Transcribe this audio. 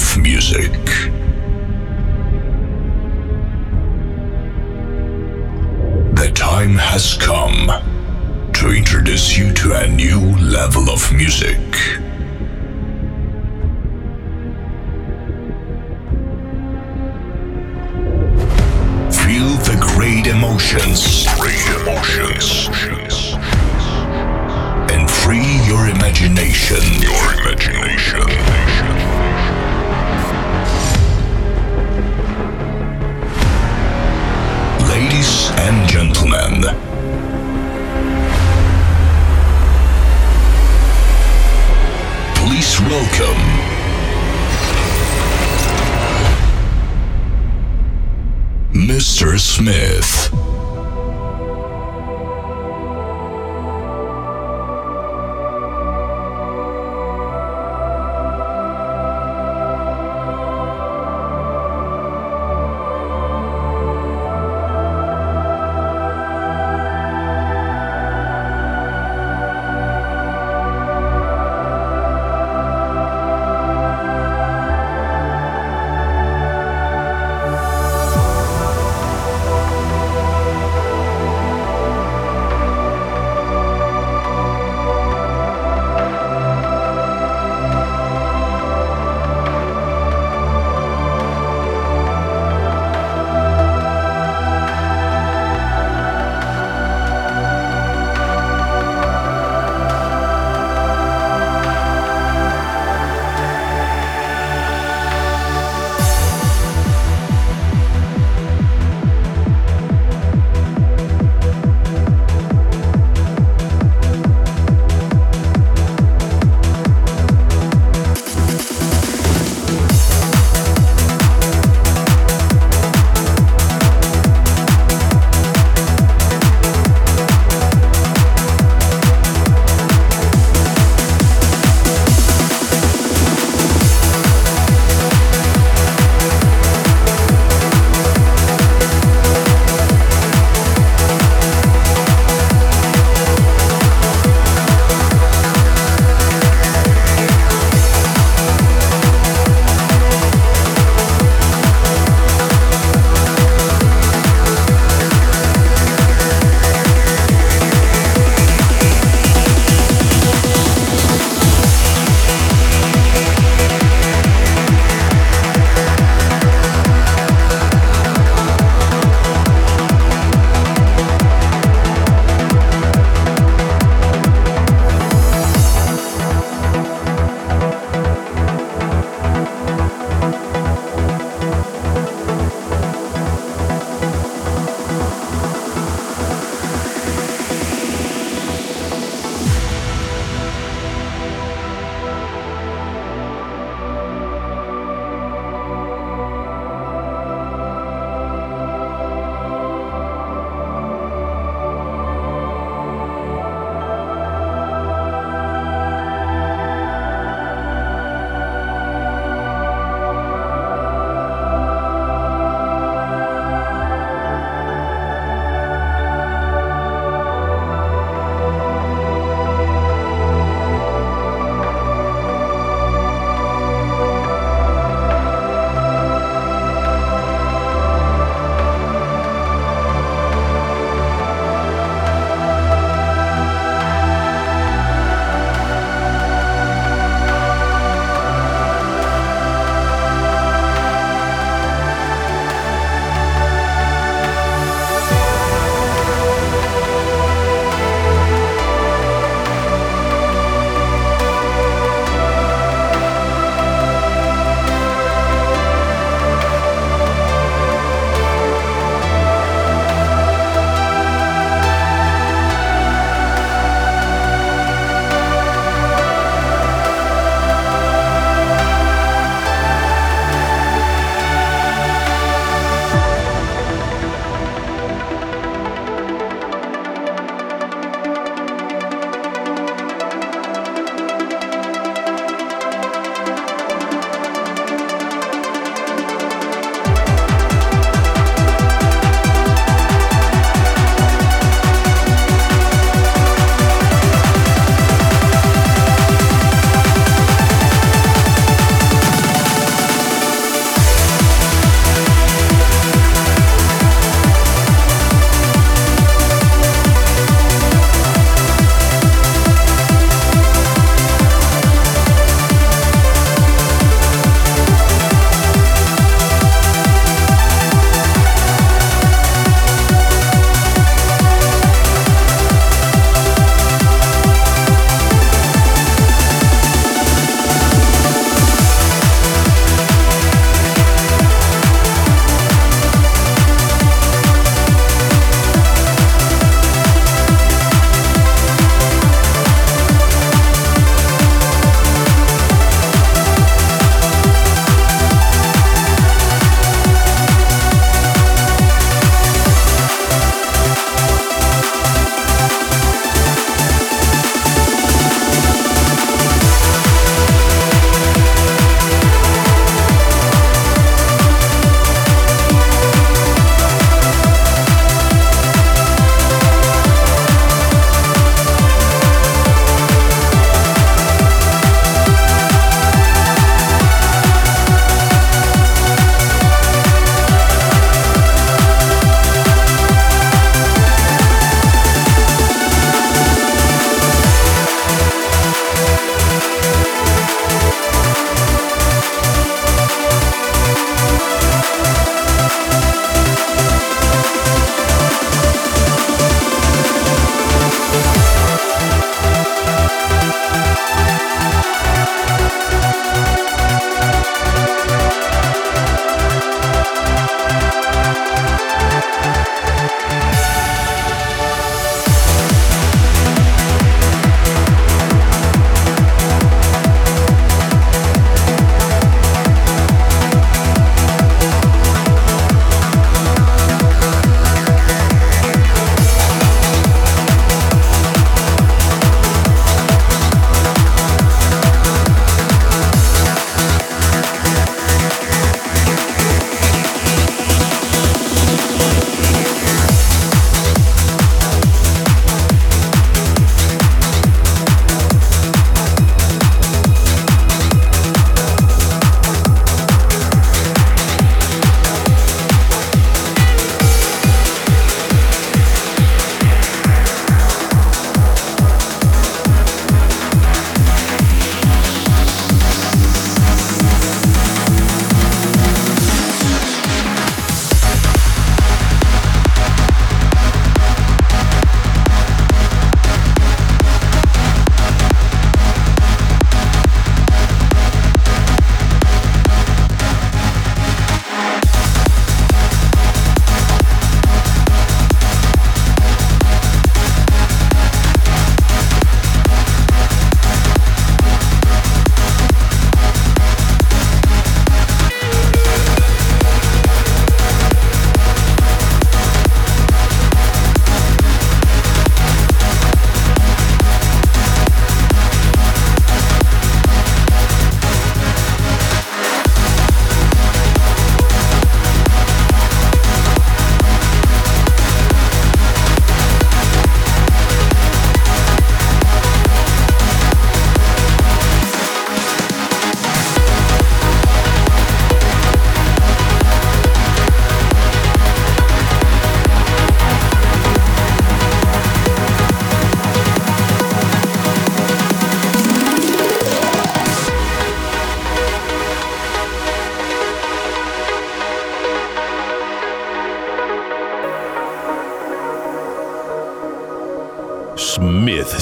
of music. The time has come to introduce you to a new level of music. Feel the great emotions. Great emotions. And free your imagination. Your imagination.